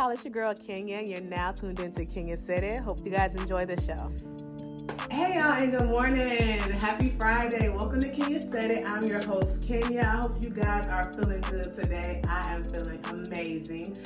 y'all, it's your girl Kenya, you're now tuned into Kenya It. Hope you guys enjoy the show. Hey y'all, and good morning. Happy Friday. Welcome to Kenya It. I'm your host, Kenya. I hope you guys are feeling good today. I am feeling amazing.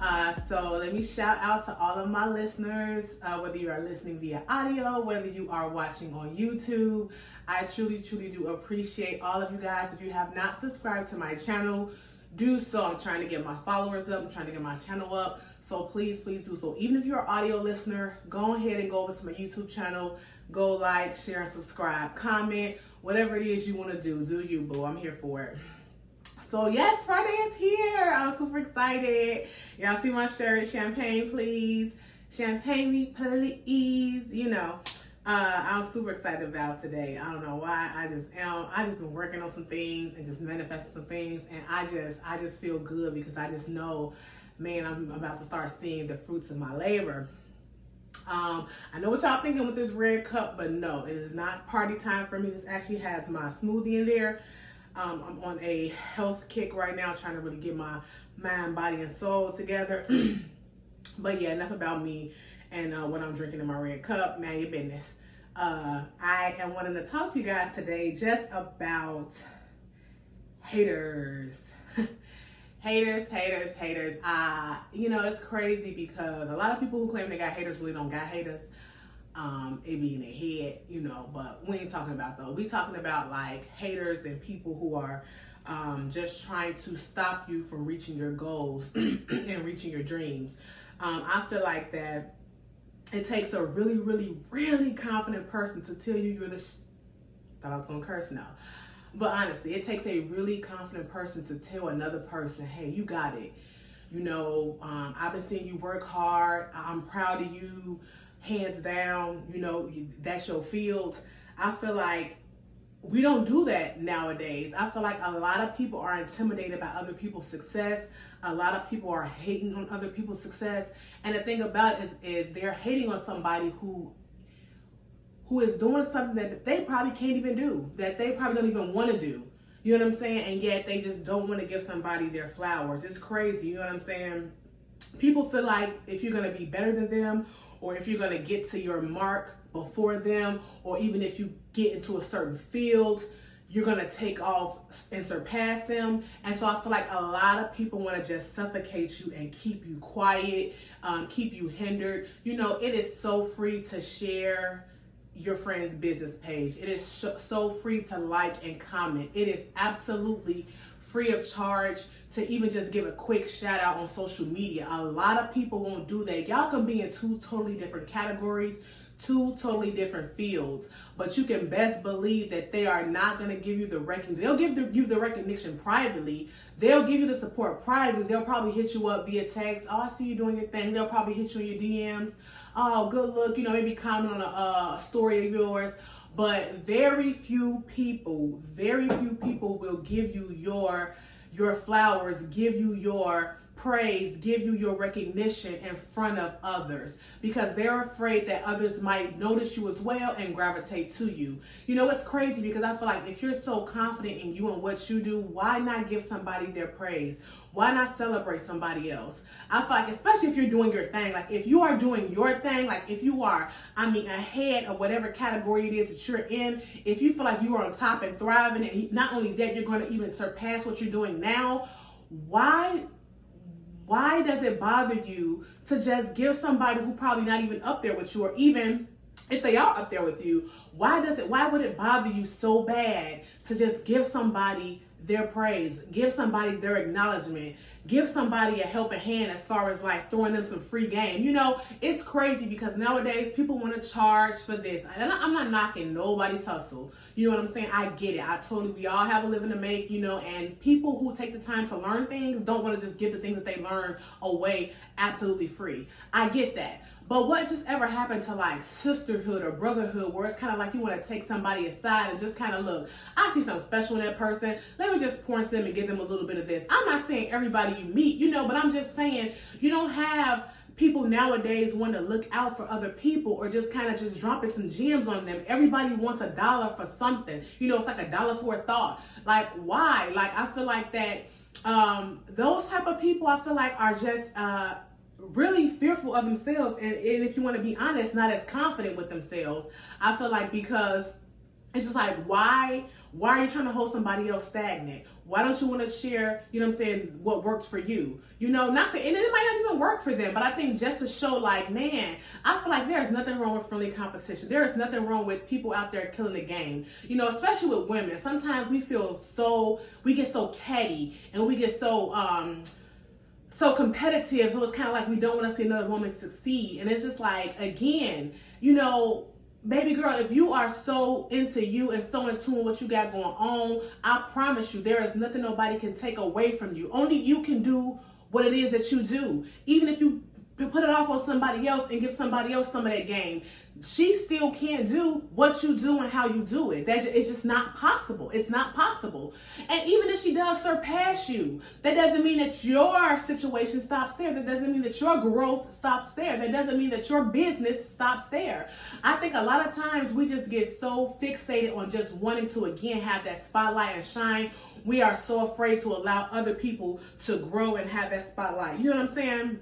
Uh, so let me shout out to all of my listeners, uh, whether you are listening via audio, whether you are watching on YouTube. I truly, truly do appreciate all of you guys. If you have not subscribed to my channel, do so. I'm trying to get my followers up. I'm trying to get my channel up. So please, please do so. Even if you're an audio listener, go ahead and go over to my YouTube channel. Go like, share, and subscribe. Comment, whatever it is you want to do. Do you, boo. I'm here for it. So yes, Friday is here. I'm super excited. Y'all see my shirt, champagne, please. Champagne, please. You know, uh, I'm super excited about today. I don't know why. I just am. I just been working on some things and just manifesting some things, and I just, I just feel good because I just know, man, I'm about to start seeing the fruits of my labor. Um, I know what y'all thinking with this red cup, but no, it is not party time for me. This actually has my smoothie in there. Um, I'm on a health kick right now, trying to really get my mind, body, and soul together. but yeah, enough about me and uh, what I'm drinking in my red cup. Man, your business. Uh, I am wanting to talk to you guys today just about haters. haters, haters, haters. Uh, you know, it's crazy because a lot of people who claim they got haters really don't got haters um, it be in their head, you know, but we ain't talking about those. We talking about like haters and people who are um, just trying to stop you from reaching your goals and reaching your dreams. Um, I feel like that it takes a really, really, really confident person to tell you you're the. Sh- Thought I was gonna curse now, but honestly, it takes a really confident person to tell another person, "Hey, you got it." You know, um, I've been seeing you work hard. I'm proud of you hands down, you know, that's your field. I feel like we don't do that nowadays. I feel like a lot of people are intimidated by other people's success. A lot of people are hating on other people's success. And the thing about it is, is they're hating on somebody who who is doing something that they probably can't even do, that they probably don't even want to do. You know what I'm saying? And yet they just don't want to give somebody their flowers. It's crazy. You know what I'm saying? People feel like if you're going to be better than them or if you're going to get to your mark before them, or even if you get into a certain field, you're to take off and surpass them. And so I feel like a lot of people want to just suffocate you and keep you quiet, um, keep you hindered. You know, it is so free to share your friend's business page. It is sh- so free to like and comment. It is absolutely free of charge to even just give a quick shout out on social media. A lot of people won't do that. Y'all can be in two totally different categories, two totally different fields, but you can best believe that they are not going to give you the recognition. They'll give the, you the recognition privately. They'll give you the support privately. They'll probably hit you up via text. Oh, I see you doing your thing. They'll probably hit you in your DMs. Oh, good look. You know, maybe comment on a, a story of yours but very few people very few people will give you your your flowers, give you your praise, give you your recognition in front of others because they're afraid that others might notice you as well and gravitate to you. You know, it's crazy because I feel like if you're so confident in you and what you do, why not give somebody their praise? Why not celebrate somebody else? I feel like, especially if you're doing your thing, like if you are doing your thing, like if you are, I mean, ahead of whatever category it is that you're in, if you feel like you are on top and thriving, and not only that, you're going to even surpass what you're doing now, why why does it bother you to just give somebody who probably not even up there with you or even if they are up there with you why does it why would it bother you so bad to just give somebody their praise give somebody their acknowledgement give somebody a helping hand as far as like throwing them some free game. You know, it's crazy because nowadays people want to charge for this. I'm not knocking nobody's hustle. You know what I'm saying? I get it. I totally, we all have a living to make, you know, and people who take the time to learn things don't want to just give the things that they learn away absolutely free. I get that. But what just ever happened to like sisterhood or brotherhood where it's kind of like you want to take somebody aside and just kind of look, I see something special in that person. Let me just point to them and give them a little bit of this. I'm not saying everybody you meet, you know, but I'm just saying you don't have people nowadays want to look out for other people or just kind of just dropping some gems on them. Everybody wants a dollar for something. You know, it's like a dollar for a thought. Like why? Like I feel like that um those type of people I feel like are just uh really fearful of themselves and, and if you want to be honest not as confident with themselves i feel like because it's just like why why are you trying to hold somebody else stagnant? Why don't you want to share you know what i'm saying what works for you? You know not saying and it might not even work for them but i think just to show like man i feel like there's nothing wrong with friendly competition. There is nothing wrong with people out there killing the game. You know especially with women. Sometimes we feel so we get so catty and we get so um so competitive. So it's kind of like we don't want to see another woman succeed. And it's just like again you know baby girl, if you are so into you and so in tune with what you got going on, I promise you, there is nothing nobody can take away from you. Only you can do what it is that you do. Even if you put it off on somebody else and give somebody else some of that game she still can't do what you do and how you do it. That it's just not possible. It's not possible. And even if she does surpass you, that doesn't mean that your situation stops there. That doesn't mean that your growth stops there. That doesn't mean that your business stops there. I think a lot of times we just get so fixated on just wanting to again have that spotlight and shine. We are so afraid to allow other people to grow and have that spotlight. You know what I'm saying?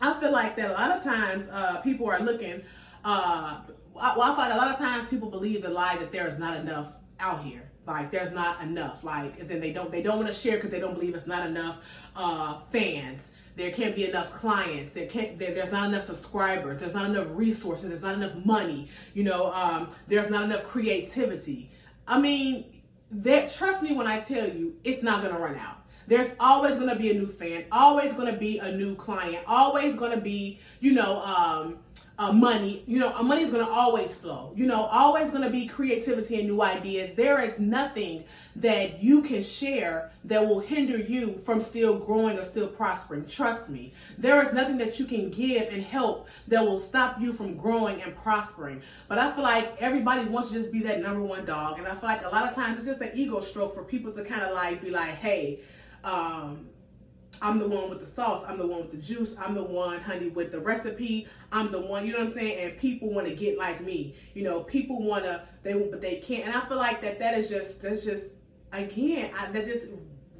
I feel like that a lot of times uh, people are looking uh, well, I feel like a lot of times people believe the lie that there is not enough out here. Like there's not enough. Like as in they don't they don't want to share because they don't believe it's not enough uh, fans. There can't be enough clients. There can't. There, there's not enough subscribers. There's not enough resources. There's not enough money. You know. Um, there's not enough creativity. I mean, that trust me when I tell you, it's not gonna run out. There's always gonna be a new fan. Always gonna be a new client. Always gonna be, you know. Um, uh, money. You know, money is going to always flow. You know, always going to be creativity and new ideas. There is nothing that you can share that will hinder you from still growing or still prospering. Trust me. There is nothing that you can give and help that will stop you from growing and prospering. But I feel like everybody wants to just be that number one dog. And I feel like a lot of times it's just an ego stroke for people to kind of like be like, hey, um, I'm the one with the sauce. I'm the one with the juice. I'm the one, honey, with the recipe. I'm the one, you know what I'm saying? And people want to get like me. You know, people want to, they but they can't. And I feel like that that is just, that's just, again, I, that just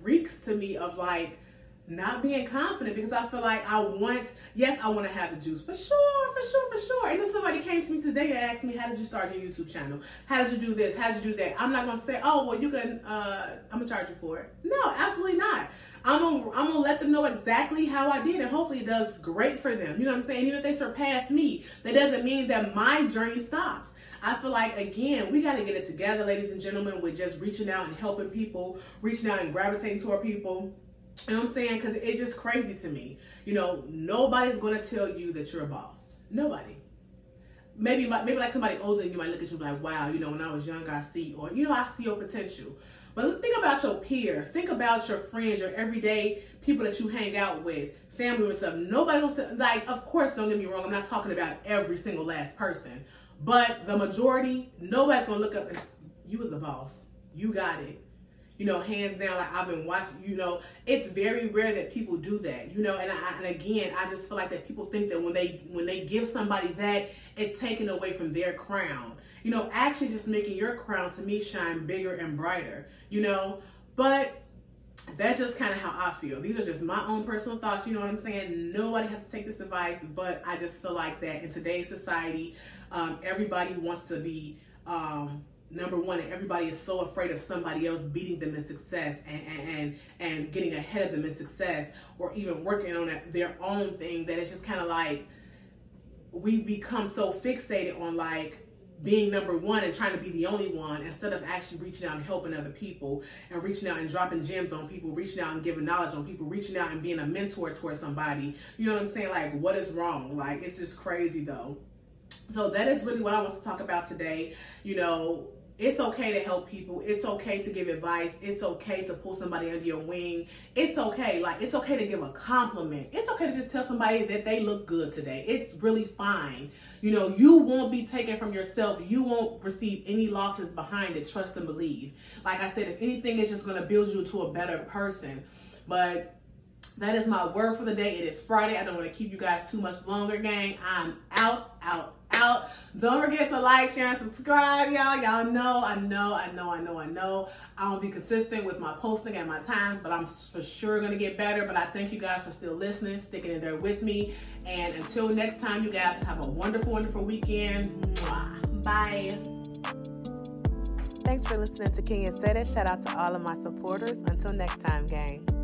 reeks to me of like not being confident because I feel like I want, yes, I want to have the juice for sure, for sure, for sure. And if somebody came to me today and asked me, how did you start your YouTube channel? How did you do this? How did you do that? I'm not going to say, oh, well, you can, uh, I'm going to charge you for it. No, absolutely not. I'm gonna I'm gonna let them know exactly how I did, and hopefully it does great for them. You know what I'm saying? Even if they surpass me, that doesn't mean that my journey stops. I feel like again, we got to get it together, ladies and gentlemen, with just reaching out and helping people, reaching out and gravitating toward people. You know what I'm saying? Because it's just crazy to me. You know, nobody's gonna tell you that you're a boss. Nobody. Maybe maybe like somebody older you might look at you like, wow, you know, when I was young, I see, or you know, I see your potential. But think about your peers. Think about your friends, your everyday people that you hang out with, family and stuff. Nobody wants to, like, of course, don't get me wrong, I'm not talking about every single last person. But the majority, nobody's going to look up, as, you was the boss. You got it. You know, hands down, like I've been watching, you know, it's very rare that people do that, you know, and, I, and again, I just feel like that people think that when they, when they give somebody that, it's taken away from their crown you know, actually just making your crown to me shine bigger and brighter, you know. But that's just kind of how I feel. These are just my own personal thoughts. You know what I'm saying? Nobody has to take this advice, but I just feel like that in today's society, um, everybody wants to be um, number one, and everybody is so afraid of somebody else beating them in success and and and, and getting ahead of them in success, or even working on their own thing that it's just kind of like we've become so fixated on like being number one and trying to be the only one instead of actually reaching out and helping other people and reaching out and dropping gems on people, reaching out and giving knowledge on people, reaching out and being a mentor towards somebody. You know what I'm saying? Like, what is wrong? Like, it's just crazy though. So, that is really what I want to talk about today. You know, it's okay to help people. It's okay to give advice. It's okay to pull somebody under your wing. It's okay. Like, it's okay to give a compliment. It's okay to just tell somebody that they look good today. It's really fine. You know, you won't be taken from yourself. You won't receive any losses behind it. Trust and believe. Like I said, if anything, it's just going to build you to a better person. But that is my word for the day. It is Friday. I don't want to keep you guys too much longer, gang. I'm out, out, out. Don't forget to like, share, and subscribe, y'all. Y'all know, I know, I know, I know, I know. I won't be consistent with my posting and my times, but I'm for sure gonna get better. But I thank you guys for still listening, sticking in there with me. And until next time, you guys have a wonderful, wonderful weekend. Bye. Thanks for listening to King and Said It. Shout out to all of my supporters. Until next time, gang.